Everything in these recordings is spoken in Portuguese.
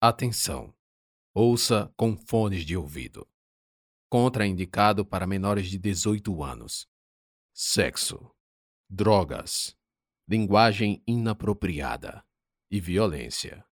Atenção! Ouça com fones de ouvido. Contraindicado para menores de 18 anos. Sexo, drogas, linguagem inapropriada e violência.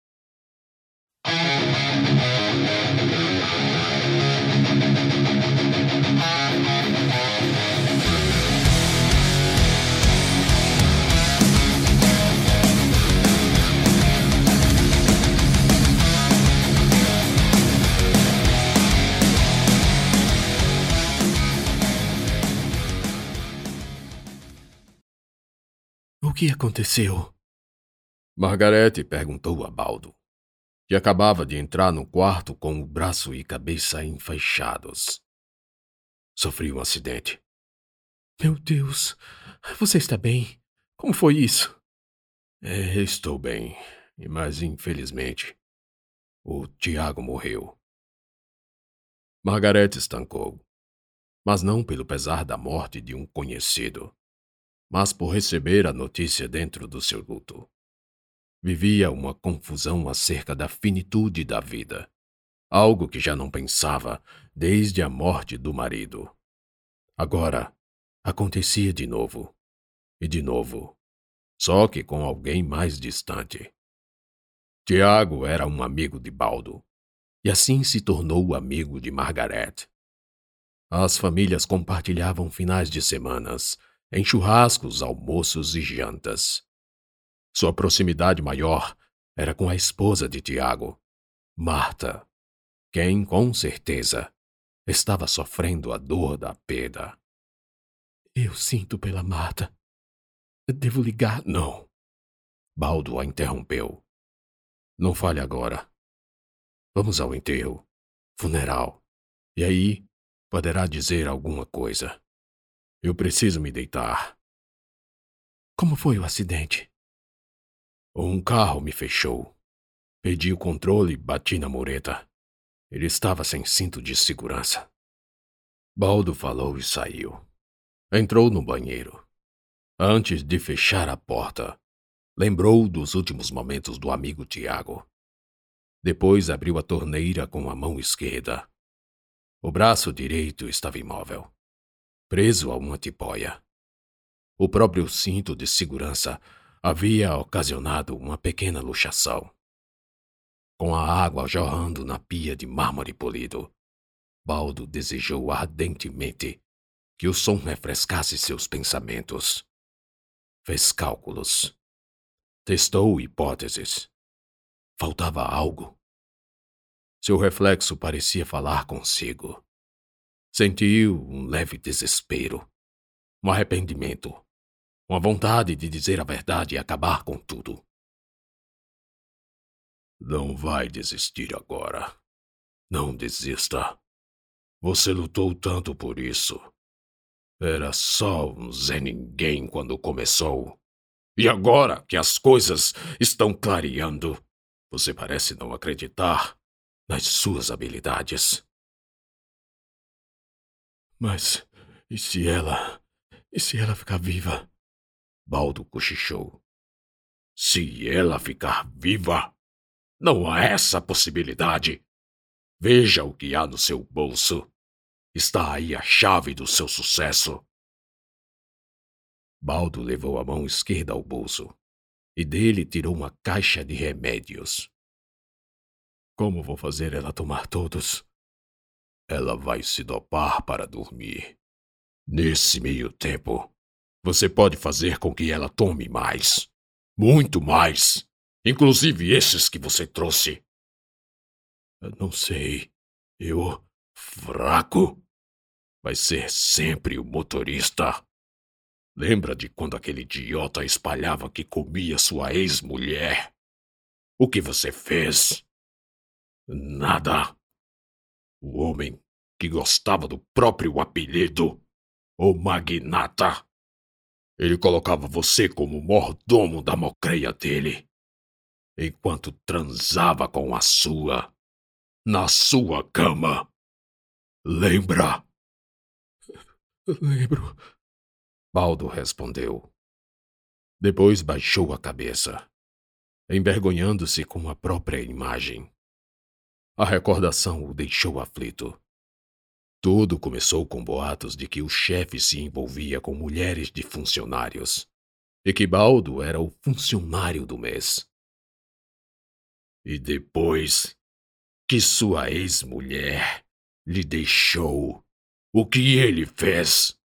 Que aconteceu? Margarete perguntou a Baldo, que acabava de entrar no quarto com o braço e cabeça enfaixados. Sofri um acidente. Meu Deus, você está bem? Como foi isso? É, estou bem, mas infelizmente o Tiago morreu. Margarete estancou, mas não pelo pesar da morte de um conhecido, mas por receber a notícia dentro do seu luto. Vivia uma confusão acerca da finitude da vida, algo que já não pensava desde a morte do marido. Agora, acontecia de novo, e de novo, só que com alguém mais distante. Tiago era um amigo de Baldo, e assim se tornou amigo de Margaret. As famílias compartilhavam finais de semanas em churrascos, almoços e jantas. Sua proximidade maior era com a esposa de Tiago, Marta, quem, com certeza, estava sofrendo a dor da perda. Eu sinto pela Marta. Devo ligar? Não. Baldo a interrompeu. Não fale agora. Vamos ao enterro, funeral, e aí poderá dizer alguma coisa. Eu preciso me deitar. Como foi o acidente? Um carro me fechou. Perdi o controle e bati na mureta. Ele estava sem cinto de segurança. Baldo falou e saiu. Entrou no banheiro. Antes de fechar a porta, lembrou dos últimos momentos do amigo Tiago. Depois abriu a torneira com a mão esquerda. O braço direito estava imóvel, preso a uma tipóia. O próprio cinto de segurança havia ocasionado uma pequena luxação. Com a água jorrando na pia de mármore polido, Baldo desejou ardentemente que o som refrescasse seus pensamentos. Fez cálculos. Testou hipóteses. Faltava algo. Seu reflexo parecia falar consigo. Sentiu um leve desespero, um arrependimento uma vontade de dizer a verdade e acabar com tudo. Não vai desistir agora. Não desista. Você lutou tanto por isso. Era só um Zé Ninguém quando começou. E agora que as coisas estão clareando, você parece não acreditar nas suas habilidades. Mas e se ela. E se ela ficar viva? Baldo cochichou. Se ela ficar viva, não há essa possibilidade. Veja o que há no seu bolso. Está aí a chave do seu sucesso. Baldo levou a mão esquerda ao bolso e dele tirou uma caixa de remédios. Como vou fazer ela tomar todos? Ela vai se dopar para dormir. Nesse meio tempo, você pode fazer com que ela tome mais. Muito mais. Inclusive esses que você trouxe. Eu não sei. Eu. Fraco? Vai ser sempre o motorista. Lembra de quando aquele idiota espalhava que comia sua ex-mulher? O que você fez? Nada. O homem que gostava do próprio apelido, o magnata. Ele colocava você como mordomo da mocreia dele, enquanto transava com a sua, na sua cama. Lembra? Lembro. Baldo respondeu. Depois baixou a cabeça, envergonhando-se com a própria imagem. A recordação o deixou aflito. Tudo começou com boatos de que o chefe se envolvia com mulheres de funcionários e que Baldo era o funcionário do mês. E depois que sua ex-mulher lhe deixou, o que ele fez?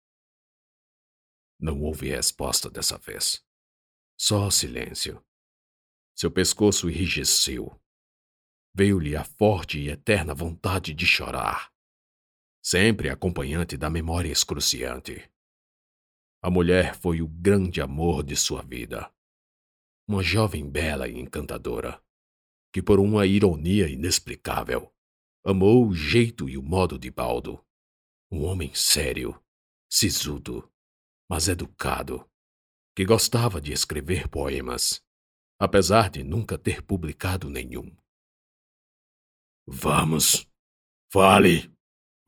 Não houve resposta dessa vez. Só silêncio. Seu pescoço enrijeceu. Veio-lhe a forte e eterna vontade de chorar sempre acompanhante da memória excruciante. A mulher foi o grande amor de sua vida. Uma jovem bela e encantadora, que por uma ironia inexplicável, amou o jeito e o modo de Baldo. Um homem sério, sisudo, mas educado, que gostava de escrever poemas, apesar de nunca ter publicado nenhum. Vamos, fale,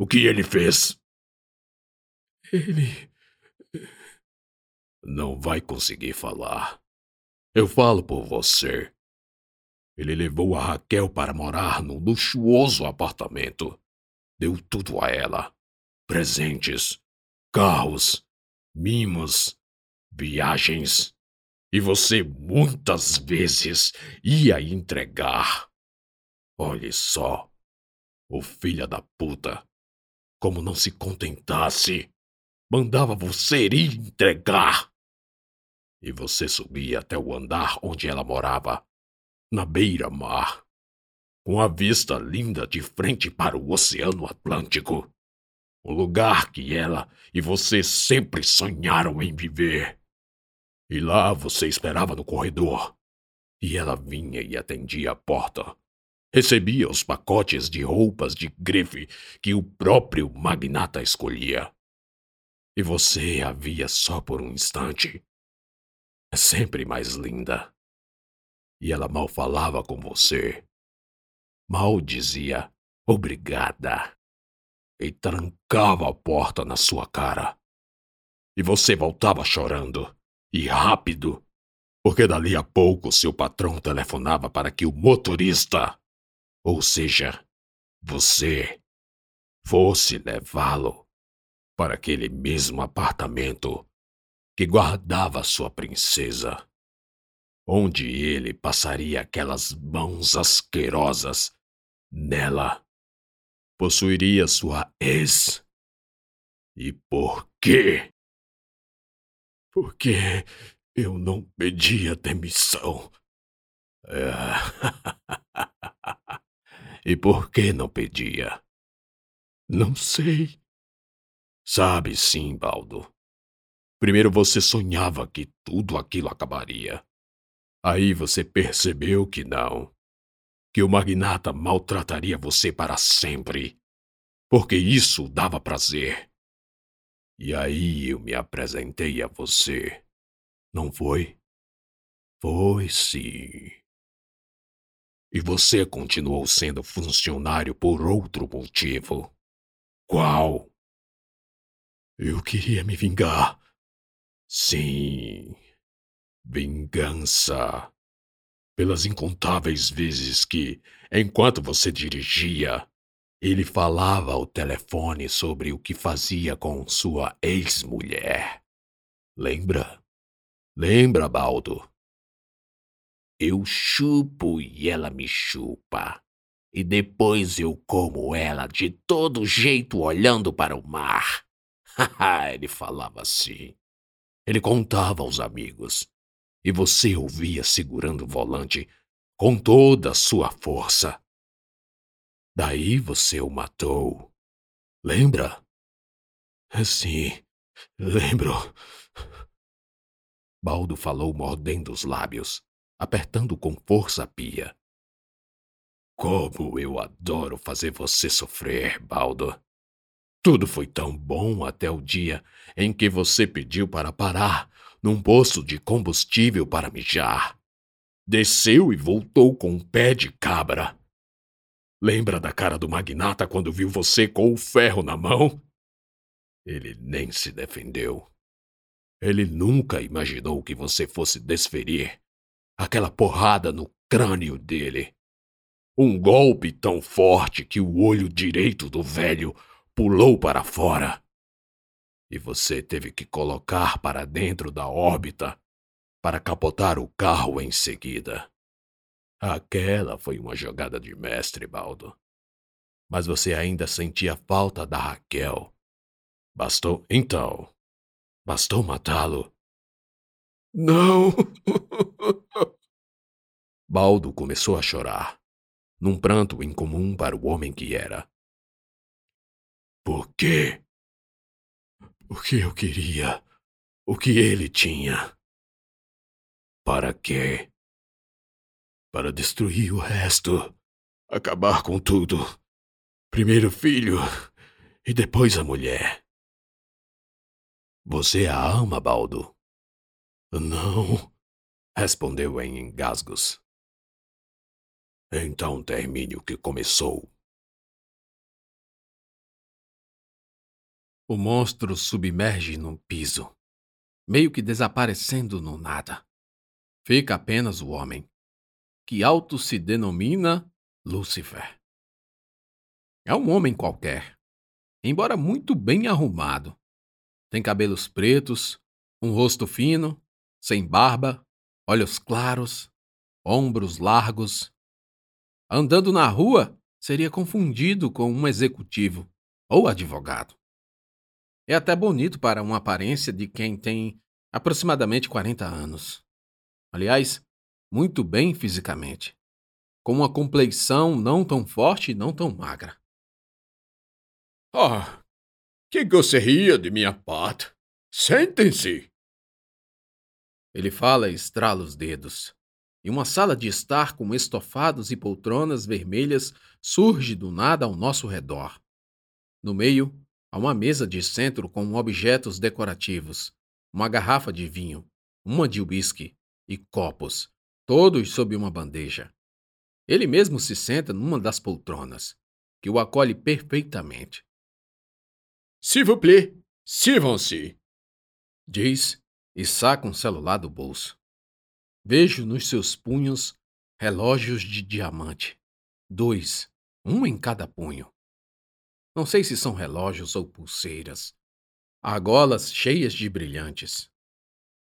o que ele fez? Ele. Não vai conseguir falar. Eu falo por você. Ele levou a Raquel para morar num luxuoso apartamento. Deu tudo a ela: presentes, carros, mimos, viagens. E você muitas vezes ia entregar. Olhe só, o filho da puta como não se contentasse, mandava você ir entregar. E você subia até o andar onde ela morava, na beira-mar, com a vista linda de frente para o Oceano Atlântico. O lugar que ela e você sempre sonharam em viver. E lá você esperava no corredor. E ela vinha e atendia a porta, recebia os pacotes de roupas de grife que o próprio magnata escolhia. E você a via só por um instante. É sempre mais linda. E ela mal falava com você. Mal dizia obrigada. E trancava a porta na sua cara. E você voltava chorando, e rápido, porque dali a pouco seu patrão telefonava para que o motorista ou seja, você fosse levá-lo para aquele mesmo apartamento que guardava sua princesa, onde ele passaria aquelas mãos asquerosas nela, possuiria sua ex. E por quê? Porque eu não pedia demissão. E por que não pedia? Não sei. Sabe sim, Baldo. Primeiro você sonhava que tudo aquilo acabaria. Aí você percebeu que não. Que o magnata maltrataria você para sempre. Porque isso dava prazer. E aí eu me apresentei a você. Não foi? Foi sim. E você continuou sendo funcionário por outro motivo. Qual? Eu queria me vingar. Sim. Vingança. Pelas incontáveis vezes que, enquanto você dirigia, ele falava ao telefone sobre o que fazia com sua ex-mulher. Lembra? Lembra, Baldo? Eu chupo e ela me chupa. E depois eu como ela de todo jeito olhando para o mar. Ele falava assim. Ele contava aos amigos. E você ouvia segurando o volante com toda a sua força. Daí você o matou. Lembra? Sim, lembro. Baldo falou mordendo os lábios apertando com força a pia. Como eu adoro fazer você sofrer, Baldo. Tudo foi tão bom até o dia em que você pediu para parar num poço de combustível para mijar. Desceu e voltou com um pé de cabra. Lembra da cara do magnata quando viu você com o ferro na mão? Ele nem se defendeu. Ele nunca imaginou que você fosse desferir aquela porrada no crânio dele. Um golpe tão forte que o olho direito do velho pulou para fora. E você teve que colocar para dentro da órbita para capotar o carro em seguida. Aquela foi uma jogada de mestre, Baldo. Mas você ainda sentia falta da Raquel. Bastou, então. Bastou matá-lo. Não! Baldo começou a chorar num pranto incomum para o homem que era. Por quê? Porque eu queria o que ele tinha. Para quê? Para destruir o resto. Acabar com tudo. Primeiro o filho e depois a mulher. Você a ama, Baldo? Não, respondeu em engasgos. Então termine o que começou. O monstro submerge no piso, meio que desaparecendo no nada. Fica apenas o homem, que alto se denomina Lúcifer. É um homem qualquer, embora muito bem arrumado. Tem cabelos pretos, um rosto fino, sem barba, olhos claros, ombros largos Andando na rua, seria confundido com um executivo ou advogado. É até bonito para uma aparência de quem tem aproximadamente 40 anos. Aliás, muito bem fisicamente, com uma compleição não tão forte e não tão magra. Ah, que gostaria de minha parte. Sentem-se. Ele fala e estrala os dedos, e uma sala de estar com estofados e poltronas vermelhas surge do nada ao nosso redor. No meio, há uma mesa de centro com objetos decorativos, uma garrafa de vinho, uma de uísque e copos, todos sob uma bandeja. Ele mesmo se senta numa das poltronas, que o acolhe perfeitamente. S'il vous plaît, sirvam-se, diz e saca um celular do bolso. Vejo nos seus punhos relógios de diamante. Dois, um em cada punho. Não sei se são relógios ou pulseiras. Argolas cheias de brilhantes.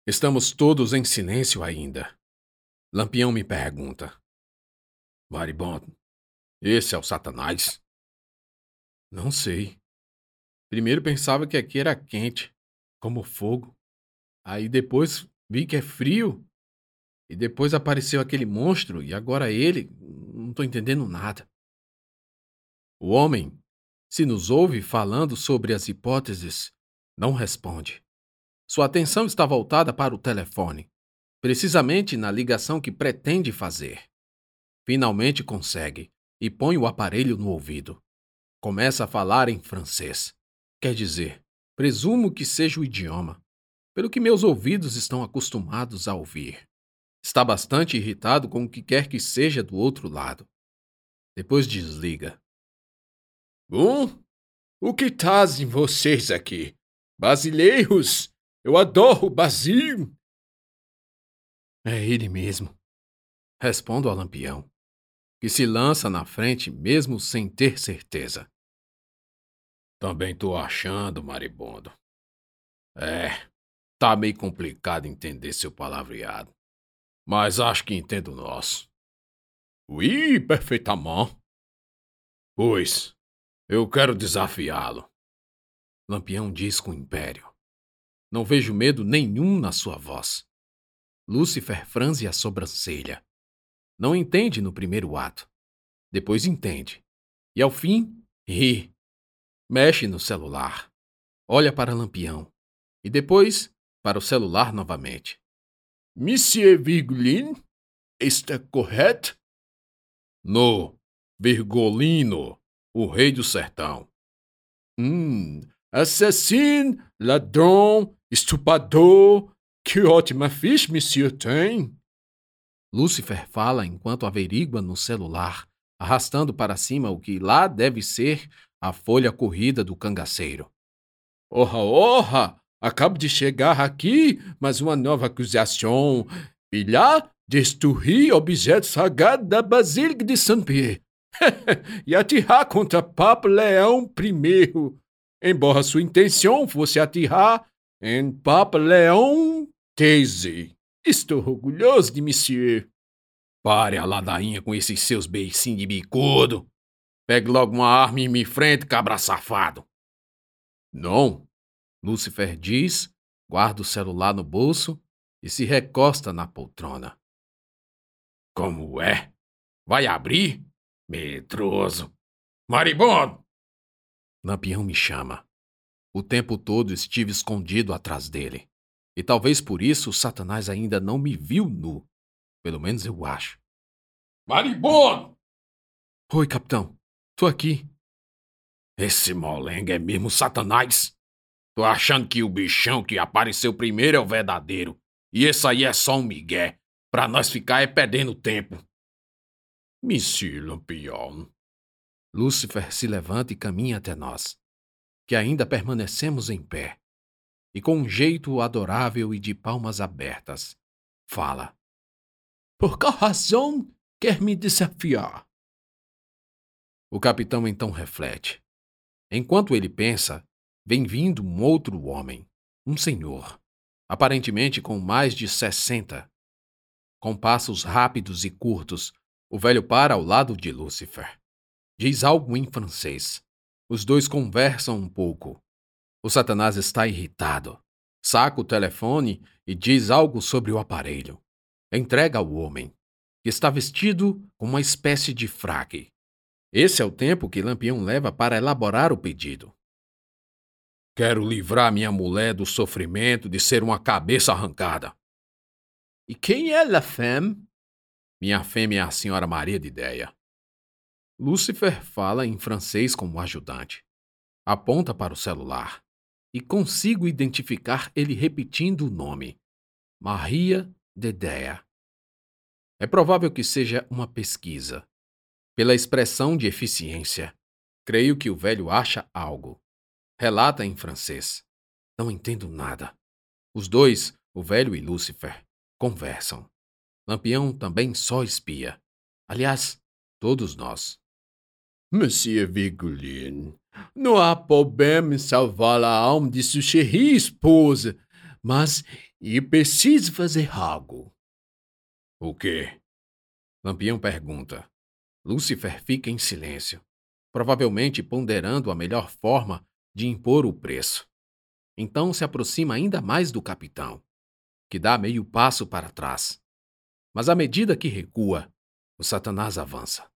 Estamos todos em silêncio ainda. Lampião me pergunta: Maribondo, esse é o Satanás? Não sei. Primeiro pensava que aqui era quente, como fogo. Aí depois vi que é frio e depois apareceu aquele monstro e agora ele. Não estou entendendo nada. O homem, se nos ouve falando sobre as hipóteses, não responde. Sua atenção está voltada para o telefone, precisamente na ligação que pretende fazer. Finalmente consegue e põe o aparelho no ouvido. Começa a falar em francês. Quer dizer, presumo que seja o idioma, pelo que meus ouvidos estão acostumados a ouvir. Está bastante irritado com o que quer que seja do outro lado. Depois desliga. Bom, o que trazem vocês aqui? Basileiros! Eu adoro o Brasil! É ele mesmo. Respondo ao lampião, que se lança na frente mesmo sem ter certeza. Também tô achando, maribondo. É, tá meio complicado entender seu palavreado mas acho que entendo nosso. Oui, perfeitamente. Pois, eu quero desafiá-lo. Lampião diz com império. Não vejo medo nenhum na sua voz. Lúcifer franze a sobrancelha. Não entende no primeiro ato. Depois entende. E ao fim, ri. Mexe no celular. Olha para Lampião. E depois para o celular novamente. Monsieur Virgulin, está correto? No, Virgolino, o rei do sertão. Hum, assassino, ladrão, estuprador. Que ótima ficha, monsieur tem. Lúcifer fala enquanto averigua no celular, arrastando para cima o que lá deve ser a folha corrida do cangaceiro. Orra, orra! Acabo de chegar aqui, mas uma nova acusação. Pilhar, destruir objetos sagrados da Basílica de Saint-Pierre. e atirar contra Papa Leão I, embora sua intenção fosse atirar em Papa Leão XIII. Estou orgulhoso de monsieur. Pare a ladainha com esses seus beicinhos de bicudo. Pegue logo uma arma e me enfrente, cabra safado. Não, Lúcifer diz, guarda o celular no bolso e se recosta na poltrona. Como é? Vai abrir? Medroso. Maribondo! Lampião me chama. O tempo todo estive escondido atrás dele. E talvez por isso Satanás ainda não me viu nu. Pelo menos eu acho. Maribondo! Oi, capitão. Tô aqui. Esse molenga é mesmo Satanás? Tô achando que o bichão que apareceu primeiro é o verdadeiro. E esse aí é só um migué. Pra nós ficar é perdendo tempo. Monsieur Lampion. Lúcifer se levanta e caminha até nós, que ainda permanecemos em pé, e com um jeito adorável e de palmas abertas, fala. Por qual razão quer me desafiar? O capitão então reflete. Enquanto ele pensa, vem vindo um outro homem, um senhor, aparentemente com mais de sessenta. Com passos rápidos e curtos, o velho para ao lado de Lúcifer. Diz algo em francês. Os dois conversam um pouco. O Satanás está irritado. Saca o telefone e diz algo sobre o aparelho. Entrega ao homem, que está vestido com uma espécie de fraque. Esse é o tempo que Lampião leva para elaborar o pedido. Quero livrar minha mulher do sofrimento de ser uma cabeça arrancada. E quem é La Femme? Minha fêmea é a senhora Maria de Ideia. Lúcifer fala em francês como ajudante. Aponta para o celular e consigo identificar ele repetindo o nome: Maria de Ideia. É provável que seja uma pesquisa. Pela expressão de eficiência, creio que o velho acha algo. Relata em francês. Não entendo nada. Os dois, o velho e Lúcifer, conversam. Lampião também só espia. Aliás, todos nós. Monsieur Vigulin, não há problema em salvar a alma de sua chérie esposa, mas eu preciso fazer algo. O quê? Lampião pergunta. Lúcifer fica em silêncio, provavelmente ponderando a melhor forma de impor o preço. Então se aproxima ainda mais do capitão, que dá meio passo para trás. Mas à medida que recua, o Satanás avança.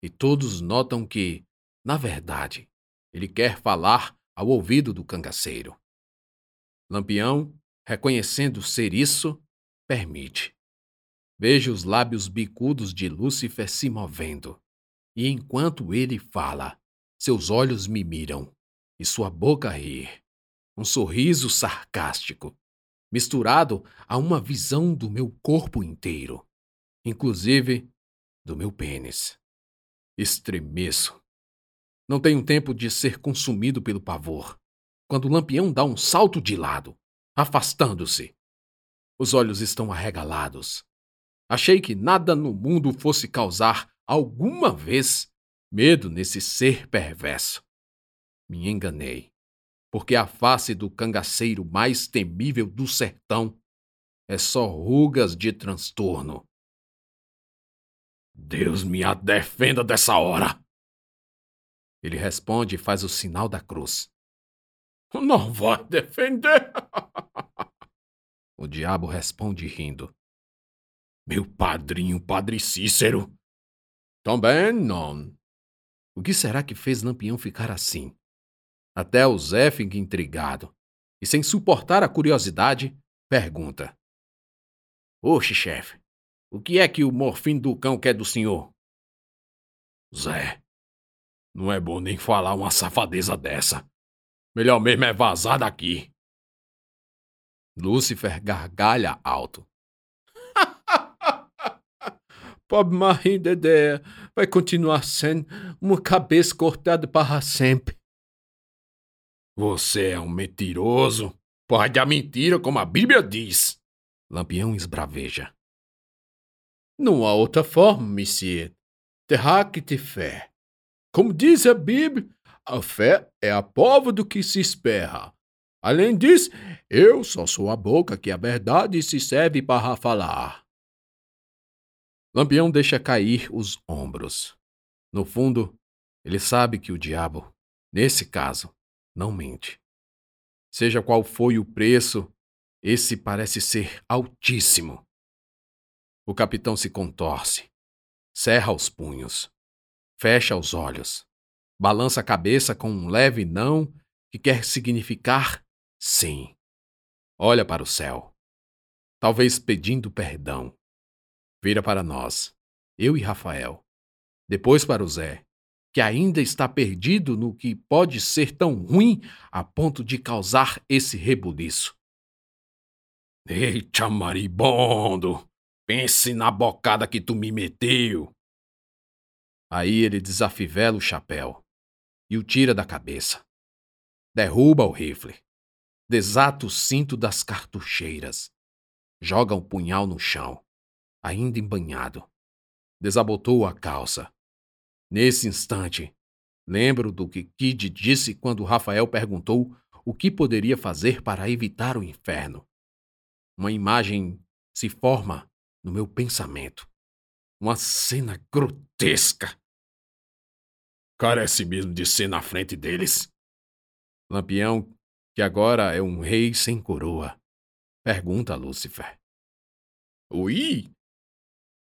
E todos notam que, na verdade, ele quer falar ao ouvido do cangaceiro. Lampião, reconhecendo ser isso, permite. Vejo os lábios bicudos de Lúcifer se movendo, e enquanto ele fala, seus olhos me miram e sua boca ri. Um sorriso sarcástico, misturado a uma visão do meu corpo inteiro, inclusive do meu pênis. Estremeço. Não tenho tempo de ser consumido pelo pavor, quando o lampião dá um salto de lado, afastando-se. Os olhos estão arregalados. Achei que nada no mundo fosse causar alguma vez medo nesse ser perverso. Me enganei porque a face do cangaceiro mais temível do sertão é só rugas de transtorno. Deus me a defenda dessa hora! Ele responde e faz o sinal da cruz. Não vai defender! o diabo responde rindo. Meu padrinho, Padre Cícero. Também não. O que será que fez Lampião ficar assim? Até o Zé fica intrigado e, sem suportar a curiosidade, pergunta: Oxe, chefe, o que é que o morfim do cão quer do senhor? Zé, não é bom nem falar uma safadeza dessa. Melhor mesmo é vazar daqui. Lúcifer gargalha alto. Pobre Marie Dedé vai continuar sendo uma cabeça cortada para sempre. Você é um mentiroso. Pai da mentira, como a Bíblia diz. Lampião esbraveja. Não há outra forma, monsieur. terá que ter fé. Como diz a Bíblia, a fé é a prova do que se espera. Além disso, eu só sou a boca que a verdade se serve para falar. Lampião deixa cair os ombros. No fundo, ele sabe que o diabo, nesse caso, não mente. Seja qual foi o preço, esse parece ser altíssimo. O capitão se contorce, cerra os punhos, fecha os olhos, balança a cabeça com um leve não que quer significar sim. Olha para o céu, talvez pedindo perdão. Vira para nós, eu e Rafael, depois para o Zé, que ainda está perdido no que pode ser tão ruim a ponto de causar esse rebuliço. Eita, maribondo! Pense na bocada que tu me meteu! Aí ele desafivela o chapéu e o tira da cabeça. Derruba o rifle. Desata o cinto das cartucheiras. Joga um punhal no chão, ainda embanhado. Desabotou a calça. Nesse instante, lembro do que Kid disse quando Rafael perguntou o que poderia fazer para evitar o inferno. Uma imagem se forma no meu pensamento. Uma cena grotesca. Carece mesmo de ser na frente deles. Lampião, que agora é um rei sem coroa, pergunta a Lúcifer. Ui?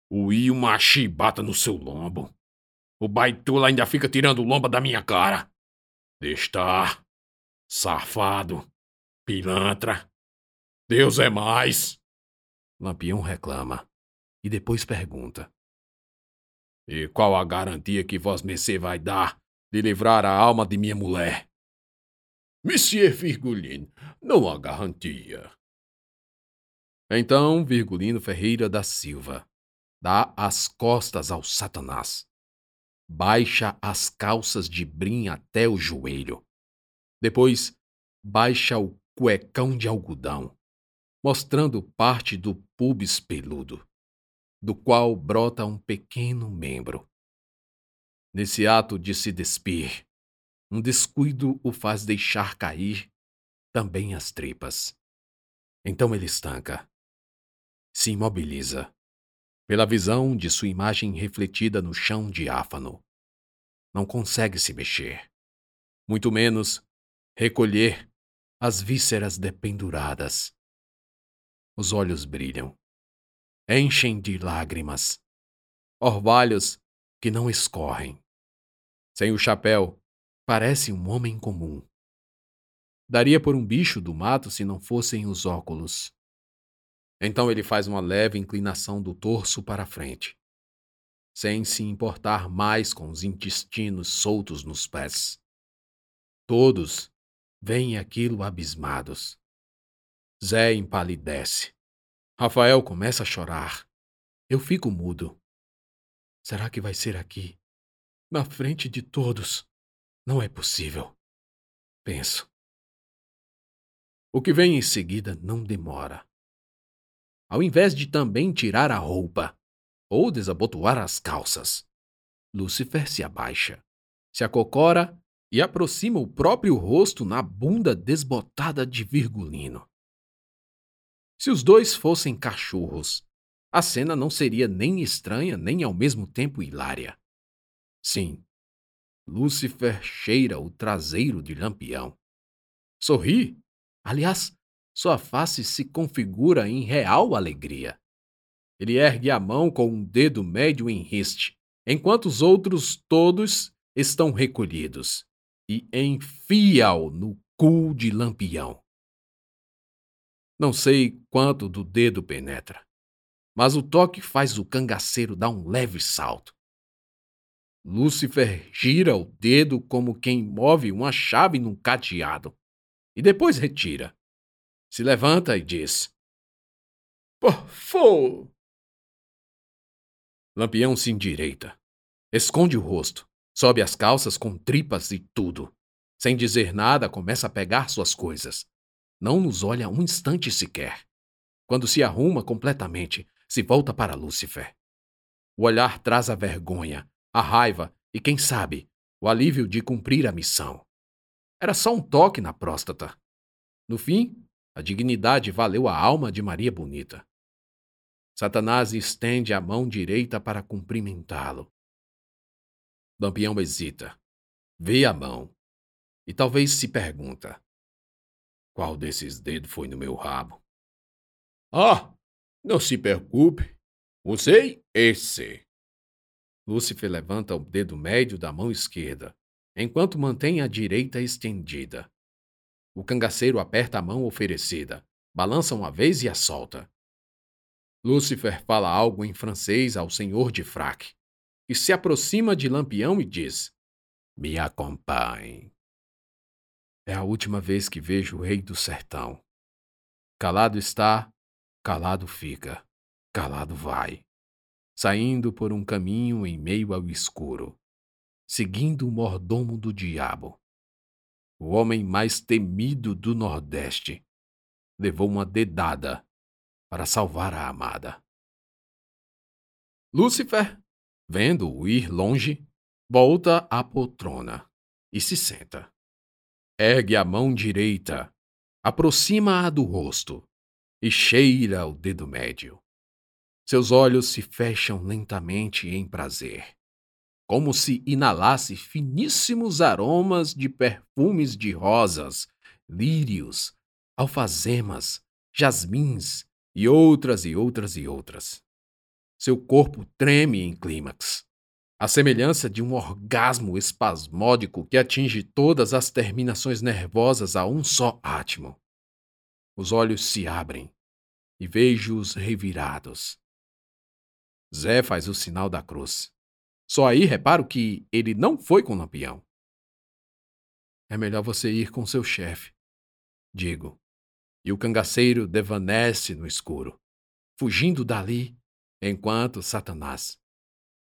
Ui, uma chibata no seu lombo. O baitola ainda fica tirando lomba da minha cara. Deixa. Safado. Pilantra. Deus é mais. Lampião reclama e depois pergunta: E qual a garantia que Vós Mercê vai dar de livrar a alma de minha mulher? Monsieur Virgulino, não há garantia. Então Virgulino Ferreira da Silva dá as costas ao Satanás. Baixa as calças de brim até o joelho. Depois, baixa o cuecão de algodão mostrando parte do pubis peludo, do qual brota um pequeno membro. Nesse ato de se despir, um descuido o faz deixar cair também as tripas. Então ele estanca, se imobiliza, pela visão de sua imagem refletida no chão diáfano. Não consegue se mexer, muito menos recolher as vísceras dependuradas os olhos brilham. Enchem de lágrimas. Orvalhos que não escorrem. Sem o chapéu, parece um homem comum. Daria por um bicho do mato se não fossem os óculos. Então ele faz uma leve inclinação do torso para a frente, sem se importar mais com os intestinos soltos nos pés. Todos veem aquilo abismados. Zé empalidece. Rafael começa a chorar. Eu fico mudo. Será que vai ser aqui? Na frente de todos? Não é possível. Penso. O que vem em seguida não demora. Ao invés de também tirar a roupa ou desabotoar as calças, Lúcifer se abaixa, se acocora e aproxima o próprio rosto na bunda desbotada de Virgulino. Se os dois fossem cachorros, a cena não seria nem estranha nem ao mesmo tempo hilária. Sim, Lúcifer cheira o traseiro de Lampião. Sorri. Aliás, sua face se configura em real alegria. Ele ergue a mão com um dedo médio em riste, enquanto os outros todos estão recolhidos, e enfia-o no cu de Lampião. Não sei quanto do dedo penetra, mas o toque faz o cangaceiro dar um leve salto. Lúcifer gira o dedo como quem move uma chave num cadeado e depois retira. Se levanta e diz: Por favor. Lampião se endireita, esconde o rosto, sobe as calças com tripas e tudo. Sem dizer nada, começa a pegar suas coisas. Não nos olha um instante sequer. Quando se arruma completamente, se volta para Lúcifer. O olhar traz a vergonha, a raiva e, quem sabe, o alívio de cumprir a missão. Era só um toque na próstata. No fim, a dignidade valeu a alma de Maria Bonita. Satanás estende a mão direita para cumprimentá-lo. Lampião hesita, vê a mão e talvez se pergunta: qual desses dedos foi no meu rabo? Ah, não se preocupe. Usei esse. Lúcifer levanta o dedo médio da mão esquerda, enquanto mantém a direita estendida. O cangaceiro aperta a mão oferecida, balança uma vez e a solta. Lúcifer fala algo em francês ao senhor de fraque, que se aproxima de Lampião e diz: Me acompanhe. É a última vez que vejo o rei do sertão. Calado está, calado fica, calado vai, saindo por um caminho em meio ao escuro, seguindo o mordomo do diabo o homem mais temido do Nordeste, levou uma dedada para salvar a amada. Lúcifer, vendo-o ir longe, volta à poltrona e se senta. Ergue a mão direita, aproxima-a do rosto e cheira o dedo médio. Seus olhos se fecham lentamente em prazer como se inalasse finíssimos aromas de perfumes de rosas, lírios, alfazemas, jasmins e outras e outras e outras. Seu corpo treme em clímax, a semelhança de um orgasmo espasmódico que atinge todas as terminações nervosas a um só átimo. Os olhos se abrem e vejo-os revirados. Zé faz o sinal da cruz. Só aí reparo que ele não foi com o Lampião. É melhor você ir com seu chefe, digo. E o cangaceiro devanece no escuro, fugindo dali enquanto Satanás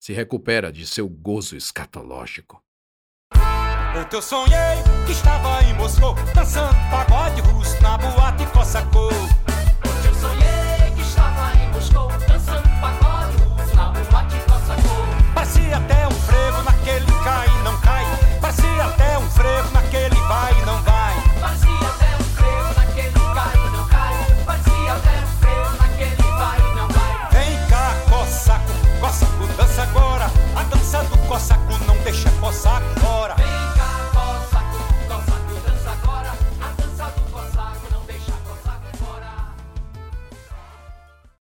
se recupera de seu gozo escatológico. Eu sonhei que estava em Moscou, dançando pagode russo na boate Cossacô. Saco não deixa cossaco